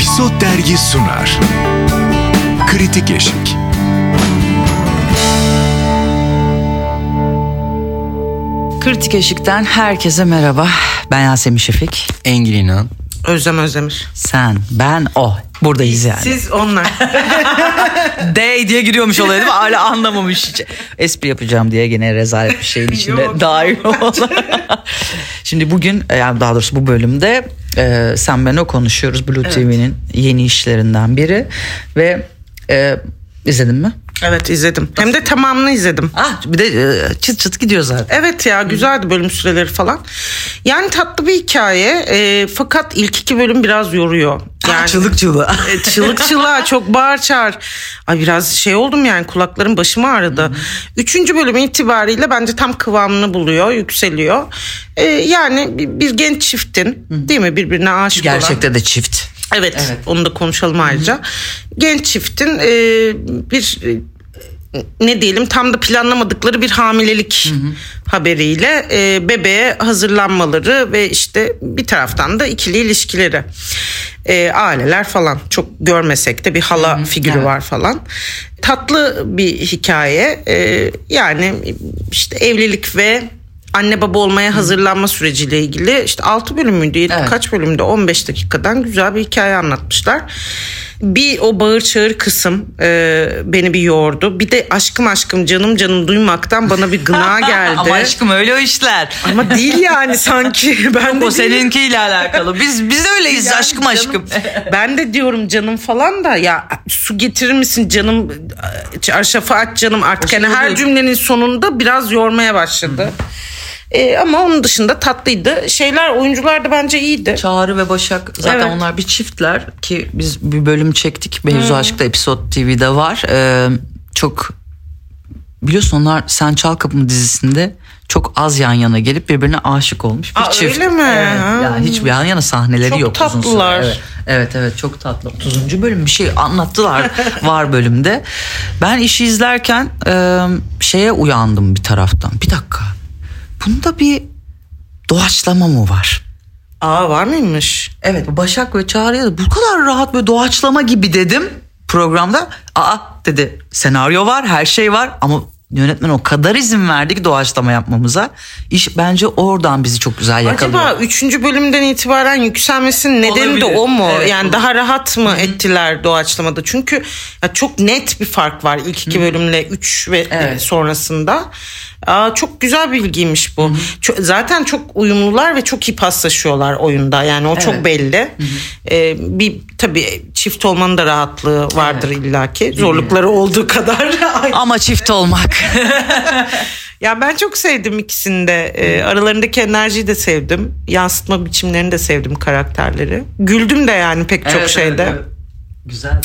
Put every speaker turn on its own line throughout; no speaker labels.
Episod Dergi sunar. Kritik Eşik.
Kritik Eşik'ten herkese merhaba. Ben Yasemin Şefik.
Engin İnan.
Özlem Özdemir.
Sen, ben, o. Buradayız yani.
Siz onlar.
D diye giriyormuş olaya değil mi? Hala anlamamış hiç. Espri yapacağım diye gene rezalet bir şeyin içinde
Yok.
dahil oldu. Şimdi bugün yani daha doğrusu bu bölümde e, Sen Ben O konuşuyoruz. Blue TV'nin yeni işlerinden biri. Ve e, izledin mi?
Evet izledim. Hem de tamamını izledim.
Ah bir de e, çıt çıt gidiyor zaten.
Evet ya güzeldi bölüm süreleri falan. Yani tatlı bir hikaye. e, fakat ilk iki bölüm biraz yoruyor. Yani
Çığlık çığlığa.
e, çığlık çığlığa çok bağır çağır. Ay biraz şey oldum yani kulaklarım başım ağrıdı. Üçüncü bölüm itibariyle bence tam kıvamını buluyor, yükseliyor. E, yani bir, bir genç çiftin değil mi birbirine aşık olan.
Gerçekte de çift.
Evet,
Evet.
onu da konuşalım ayrıca. Genç çiftin e, bir e, ne diyelim tam da planlamadıkları bir hamilelik haberiyle e, bebeğe hazırlanmaları ve işte bir taraftan da ikili ilişkileri. E, aileler falan çok görmesek de bir hala figürü
evet.
var falan. Tatlı bir hikaye. E, yani işte evlilik ve anne baba olmaya hazırlanma süreciyle ilgili işte 6 bölüm müydü?
Evet.
Kaç bölümde 15 dakikadan güzel bir hikaye anlatmışlar. Bir o bağır çağır kısım e, beni bir yordu. Bir de aşkım aşkım canım canım duymaktan bana bir gına geldi.
Ama aşkım öyle o işler.
Ama değil yani sanki. Ben de
O seninkiyle alakalı. Biz biz de öyleyiz
Yani
aşkım
canım-
aşkım.
ben de diyorum canım falan da ya su getirir misin canım çarşafı aç canım artık. Yani her cümlenin sonunda biraz yormaya başladı. E, ama onun dışında tatlıydı. Şeyler oyuncular da bence iyiydi.
Çağrı ve Başak zaten
Evet.
onlar bir çiftler ki biz bir bölüm çektik. Mevzu Aşk'ta Episod TV'de var. Ee, çok biliyorsun onlar Sen Çal Kapımı dizisinde çok az yan yana gelip birbirine aşık olmuş bir
Aa,
çift.
öyle mi?
Evet,
Ha.
yani hiç yan yana sahneleri
Çok
yok uzun süre.
tatlılar.
Evet. evet evet çok tatlı. 30. bölüm bir şey anlattılar var bölümde. Ben işi izlerken e, şeye uyandım bir taraftan. Bir dakika. Bunda bir doğaçlama mı var?
Aa var mıymış?
Evet Başak ve Çağrı'ya da bu kadar rahat böyle doğaçlama gibi dedim programda. Aa dedi senaryo var her şey var ama yönetmen o kadar izin verdi ki doğaçlama yapmamıza. İş bence oradan bizi çok güzel yakalıyor.
Acaba üçüncü bölümden itibaren yükselmesinin nedeni de
Olabilir.
o mu?
Evet,
yani
olur.
daha rahat mı ettiler doğaçlamada? Çünkü ya çok net bir fark var ilk iki bölümle üç ve
Evet.
sonrasında. Aa, çok güzel bilgiymiş bu. Ço- zaten çok uyumlular ve çok iyi paslaşıyorlar oyunda. Yani o çok
Evet.
belli. Ee, bir tabii çift olmanın da rahatlığı vardır illaki. Zorlukları olduğu kadar.
Ama çift olmak.
Ya ben çok sevdim ikisini de. Ee, aralarındaki enerjiyi de sevdim. Yansıtma biçimlerini de sevdim karakterleri. Güldüm de yani pek çok
Evet,
şeyde.
evet, evet. Güzel.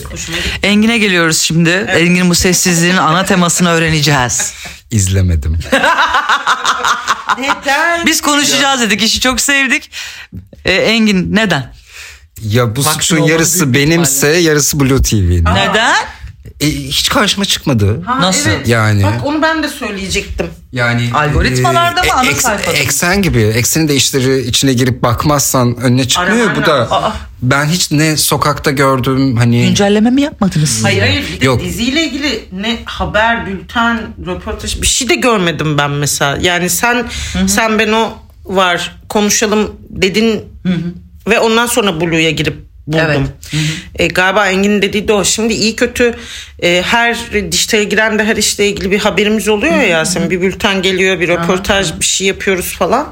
Engin'e geliyoruz şimdi. Engin bu sessizliğin ana temasını öğreneceğiz.
İzlemedim.
Neden?
Biz konuşacağız dedik. işi çok sevdik. Ee, Engin neden?
Ya bu suçun yarısı benimse yarısı Blue TV'nin.
Neden?
E, hiç karşıma çıkmadı.
Ha,
Nasıl?
evet.
Yani.
Bak onu ben de söyleyecektim.
Yani
Algoritmalarda mı, ana
eks-
sayfada?
Eksen gibi. Eksenin de işleri içine girip bakmazsan önüne çıkmıyor.
Araman
Bu da.
Aa.
ben hiç ne sokakta gördüm hani
Güncelleme mi yapmadınız?
Hayır hayır bir de
Yok.
diziyle ilgili ne haber, bülten, röportaj bir şey de görmedim ben mesela. Yani sen sen ben o var konuşalım dedin ve ondan sonra Blue'ya girip buldum.
Evet.
E, galiba Engin'in dediği de o. Şimdi iyi kötü e, her dijitale giren de her işle ilgili bir haberimiz oluyor ya Yasemin. Bir bülten geliyor, bir röportaj, bir şey yapıyoruz falan.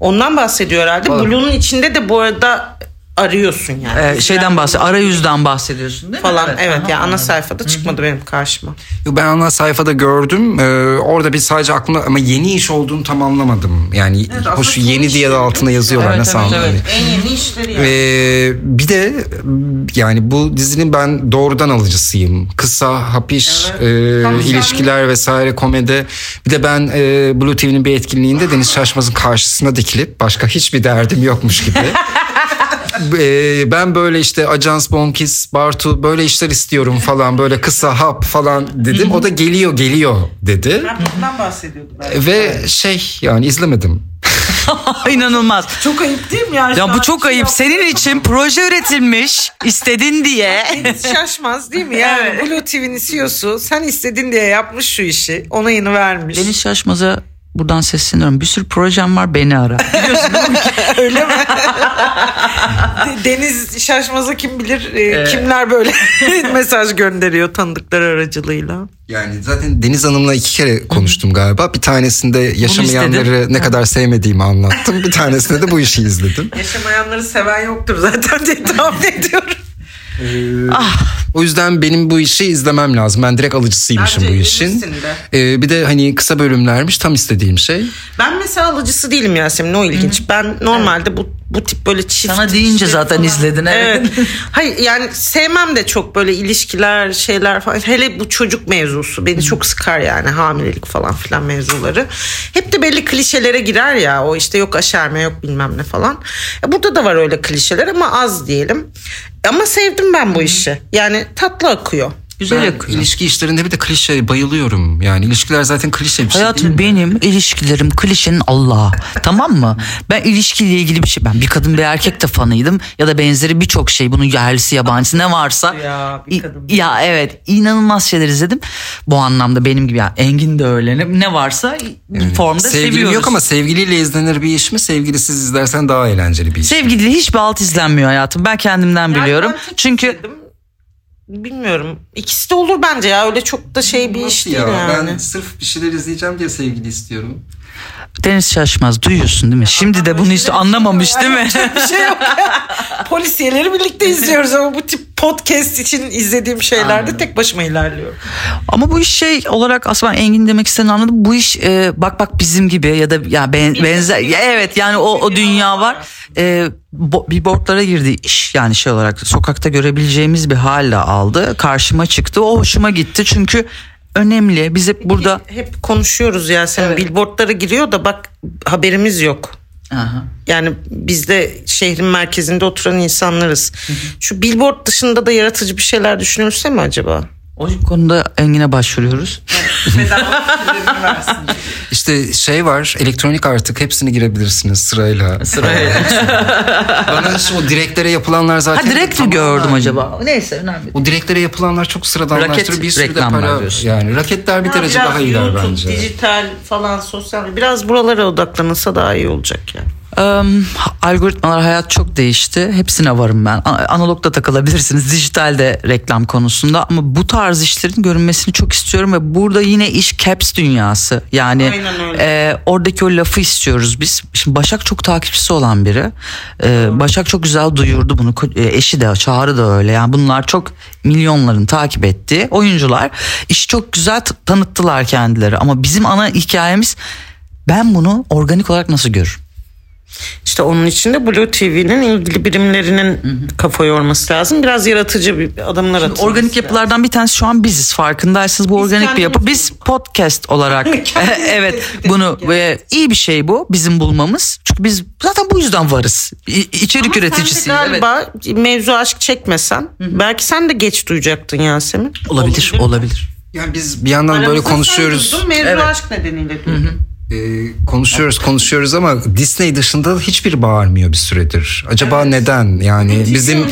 Ondan bahsediyor herhalde. Blue'nun içinde de bu arada arıyorsun yani.
Ee, şeyden bahsed, arayüzden bahsediyorsun değil mi?
falan evet,
aha,
ya ana
anladım.
sayfada çıkmadı benim karşıma.
Yo, Ben ana sayfada gördüm. Ee, orada bir sadece aklımda ama yeni iş olduğunu tam anlamadım. Yani
aslında
hoş
yeni
diye de altına yazıyorlar.
Evet,
Nasıl
evet, evet.
En yeni işleri yani.
Ee, bir de yani bu dizinin ben doğrudan alıcısıyım. Kısa, hapiş e,
Tam
ilişkiler vesaire komedi. Bir de ben e, Blue TV'nin bir etkinliğinde Deniz Şaşmaz'ın karşısına dikilip başka hiçbir derdim yokmuş gibi. e, ben böyle işte Ajans Bonkis, Bartu böyle işler istiyorum falan böyle kısa hap falan dedim. o da geliyor geliyor dedi.
Ben bundan bahsediyordum. Ben.
Ve şey yani izlemedim.
İnanılmaz.
Çok ayıp değil mi ya?
Ya bu çok ayıp. Senin için proje üretilmiş. istedin diye.
Deniz şaşmaz değil mi? Yani Blue TV'nin CEO'su sen istedin diye yapmış şu işi. Onayını vermiş.
Deniz Şaşmaz'a buradan sesleniyorum. Bir sürü projem var beni ara.
Öyle mi? De- Deniz Şaşmaz'a kim bilir e, kimler böyle mesaj gönderiyor tanıdıkları aracılığıyla.
Yani zaten Deniz Hanım'la iki kere konuştum galiba. Bir tanesinde yaşamayanları ne kadar sevmediğimi anlattım. Bir tanesinde de bu işi izledim.
Yaşamayanları seven yoktur zaten diye tahmin ediyorum.
O yüzden benim bu işi izlemem lazım. Ben direkt alıcısıymışım
Bence
bu işin.
izlemişsin
Ee, bir de hani kısa bölümlermiş tam istediğim şey.
Ben mesela alıcısı değilim Yasemin o ilginç. Ben normalde bu bu tip böyle çift
Sana deyince
işleri
zaten izledin, evet.
Hayır yani sevmem de çok böyle ilişkiler şeyler falan. Hele bu çocuk mevzusu beni çok sıkar yani hamilelik falan filan mevzuları. Hep de belli klişelere girer ya o işte yok aşerme yok bilmem ne falan. E, Burada da var öyle klişeler ama az diyelim. Ama sevdim ben bu işi. Yani tatlı akıyor.
Güzel
Ben
yakıyor.
ilişki işlerinde bir de klişe bayılıyorum. Yani ilişkiler zaten klişe bir şey
Hayatım
mi?
benim ilişkilerim klişenin Allah'ı. tamam mı? Ben ilişkiyle ilgili bir şey. Ben bir kadın bir erkek de fanıydım. Ya da benzeri birçok şey. Bunun yerlisi yabancısı ne varsa.
Ya, bir kadın.
Ya evet inanılmaz şeyler izledim. Bu anlamda benim gibi. ya Engin de öyle. Ne, ne varsa bir formda
Sevgilim
seviyoruz.
yok ama sevgiliyle izlenir bir iş mi? Sevgilisiz izlersen daha eğlenceli bir iş.
Sevgiliyle hiçbir alt izlenmiyor hayatım. Ben kendimden biliyorum.
ben çok
Çünkü
istedim. Bilmiyorum. İkisi de olur bence ya. Öyle çok da şey bir iş
Nasıl
değil
ya?
yani.
Ben sırf bir şeyler izleyeceğim diye sevgili istiyorum.
Deniz Şaşmaz duyuyorsun değil mi? Şimdi de bunu hiç anlamamış değil mi?
bir şey yok. Polisiyeleri birlikte izliyoruz ama bu tip podcast için izlediğim şeylerde tek başıma ilerliyorum.
Ama bu iş şey olarak aslında Engin demek istediğini anladım. Bu iş e, bak bak bizim gibi ya da ya ben, benzer ya evet yani o o dünya var. E, bo- billboardlara girdi iş yani şey olarak sokakta görebileceğimiz bir halle aldı. Karşıma çıktı. O hoşuma gitti çünkü önemli. Biz hep burada
Hep konuşuyoruz ya sen billboardlara giriyor da bak haberimiz yok.
Aha.
Yani biz de şehrin merkezinde oturan insanlarız. Şu billboard dışında da yaratıcı bir şeyler düşünülse mi acaba?
O konuda Engin'e başvuruyoruz.
İşte şey var elektronik artık hepsini girebilirsiniz sırayla.
Sırayla.
Bana şu o direklere yapılanlar zaten.
ha direkt mi gördüm acaba? Neyse önemli.
O direklere yapılanlar çok sıradanlaştırıyor. Bir sürü de para.
diyorsun.
Yani raketler bir derece daha iyiler
YouTube,
bence.
dijital falan sosyal biraz buralara odaklanılsa daha iyi olacak yani.
Em, algoritmalar hayat çok değişti. Hepsine varım ben. Analogda takılabilirsiniz. Dijitalde reklam konusunda. Ama bu tarz işlerin görünmesini çok istiyorum. Ve burada yine iş caps dünyası. Yani e, oradaki o lafı istiyoruz biz. Şimdi Başak çok takipçisi olan biri. E, Başak çok güzel duyurdu bunu. E, eşi de Çağrı da öyle. Yani bunlar çok milyonların takip ettiği oyuncular. İşi çok güzel tanıttılar kendileri. Ama bizim ana hikayemiz ben bunu organik olarak nasıl görürüm?
İşte onun için de Blue TV'nin ilgili birimlerinin kafa yorması lazım. Biraz yaratıcı bir adımlar atılması
Organik
lazım.
yapılardan bir tanesi şu an biziz farkındaysanız bu organik bir yapı. Biz podcast olarak
Kendimiz
evet bunu e, iyi bir şey bu bizim bulmamız. Çünkü biz zaten bu yüzden varız. İ- içerik
Ama
üreticisiyiz.
sen de
Evet.
galiba mevzu aşk çekmesen belki sen de geç duyacaktın Yasemin.
Olabilir, olabilir.
Yani biz bir yandan böyle
Aramızda
konuşuyoruz.
sen duydun, Mevzu
Evet.
aşk nedeniyle duydum.
Ee, konuşuyoruz konuşuyoruz ama Disney dışında hiçbir bağırmıyor bir süredir. Acaba neden? Yani
Disney
bizim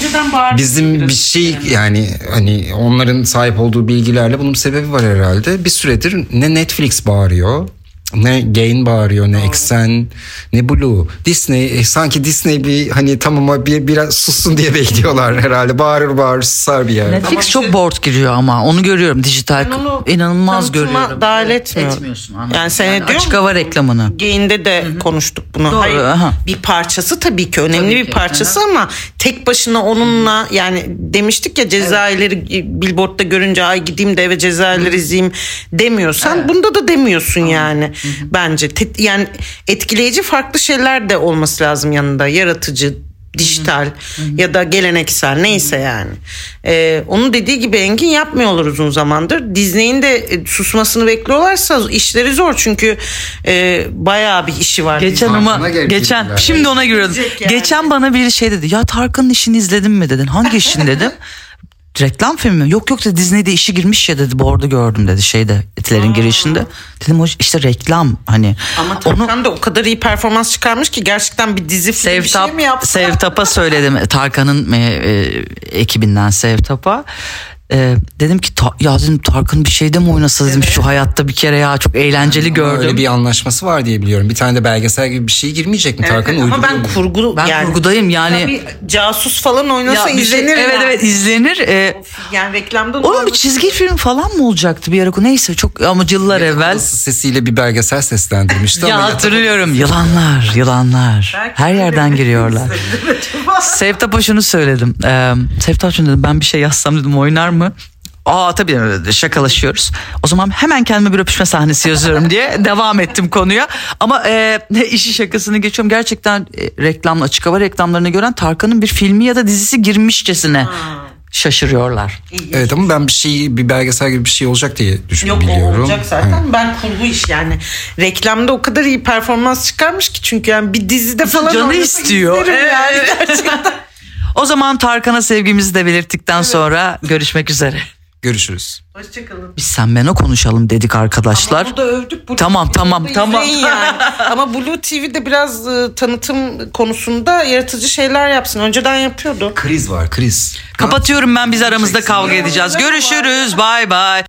bizim bir şey yani hani onların sahip olduğu bilgilerle bunun sebebi var herhalde. Bir süredir ne Netflix bağırıyor ne Gain bağırıyor ne Exxen ne Blue. Disney e, sanki Disney bir hani tamam bir biraz sussun diye bekliyorlar herhalde. Bağırır bağırır susar bir yerde.
Netflix çok board giriyor ama onu görüyorum dijital
Ben onu
inanılmaz görüyorum.
dahil etmiyorum.
Etmiyorsun anladım.
Yani sen
Yani açık hava reklamını.
Gayin'de de konuştuk bunu.
Doğru,
Hayır,
aha.
bir parçası tabii ki önemli
Tabii
bir
ki,
parçası ama tek başına onunla yani demiştik ya Cezayirleri billboardda görünce ay gideyim de eve Cezayirleri izleyeyim demiyorsan bunda da demiyorsun yani bence. Te- yani etkileyici farklı şeyler de olması lazım yanında. Yaratıcı dijital ya da geleneksel neyse yani. Ee, onun dediği gibi Engin yapmıyorlar uzun zamandır. Disney'in de e, susmasını bekliyorlarsa işleri zor çünkü e, bayağı bir işi var.
Geçen
Farkına
ama geçen şimdi ona giriyordum.
Yani.
Geçen bana biri şey dedi. Ya Tarkan'ın işini izledin mi dedin. Hangi işini dedim. reklam filmi mi? Yok yok dedi Disney'de işi girmiş ya dedi. Board'u gördüm dedi şeyde etilerin girişinde. Dedim o işte reklam hani.
Ama Tarkan da o kadar iyi performans çıkarmış ki gerçekten bir dizi film bir şey
Sevtap,
mi yaptı?
Sevtap'a söyledim. Tarkan'ın e, e, ekibinden Sevtap'a. E, dedim ki "Ta- ya dedim Tarkan bir şeyde mi oynasa dedim şu hayatta bir kere ya çok eğlenceli
Ama
gördüm.
Öyle bir anlaşması var diye biliyorum. Bir tane de belgesel gibi bir şey girmeyecek mi? Tarkan
Evet, ama
uyduruyor
ben
mu?
kurgu
Ben
yani.
kurgudayım yani.
Ya bir casus falan oynasa
Ya şey-
izlenir
evet
yani.
evet izlenir. E,
Yani reklamda
Oğlum bir çizgi film falan mı olacaktı bir ara? Neyse çok ama yıllar evvel.
Nasıl sesiyle bir belgesel seslendirmişti
Ya
ama
hatırlıyorum yılanlar yılanlar
Belki
her yerden giriyorlar. Sevtap'a şunu söyledim. Ee, Sevtap şunu dedim ben bir şey yazsam dedim oynar mı? Aa tabii şakalaşıyoruz. O zaman hemen kendime bir öpüşme sahnesi yazıyorum diye devam ettim konuya. Ama e, işi şakasını geçiyorum. Gerçekten e, reklamla açık hava reklamlarını gören Tarkan'ın bir filmi ya da dizisi girmişçesine şaşırıyorlar.
Evet ama ben bir şey bir belgesel gibi bir şey olacak diye
Yok
düşünüyorum.
o
biliyorum.
olacak zaten. Ben kurgu iş yani. Reklamda o kadar iyi performans çıkarmış ki çünkü yani bir dizide falan
Canı istiyor.
izlerim yani
Evet.
gerçekten.
O zaman Tarkan'a sevgimizi de belirttikten sonra görüşmek üzere.
Görüşürüz.
Hoşçakalın.
Biz sen ben o konuşalım dedik arkadaşlar.
Burada övdük. Blue
Tamam,
TV'de
tamam, tamam.
Yani. Ama Blue TV'de biraz e, tanıtım konusunda yaratıcı şeyler yapsın. Önceden yapıyordu.
Kriz var kriz.
Kapatıyorum ben biz aramızda kavga edeceğiz. Görüşürüz. Bay bay.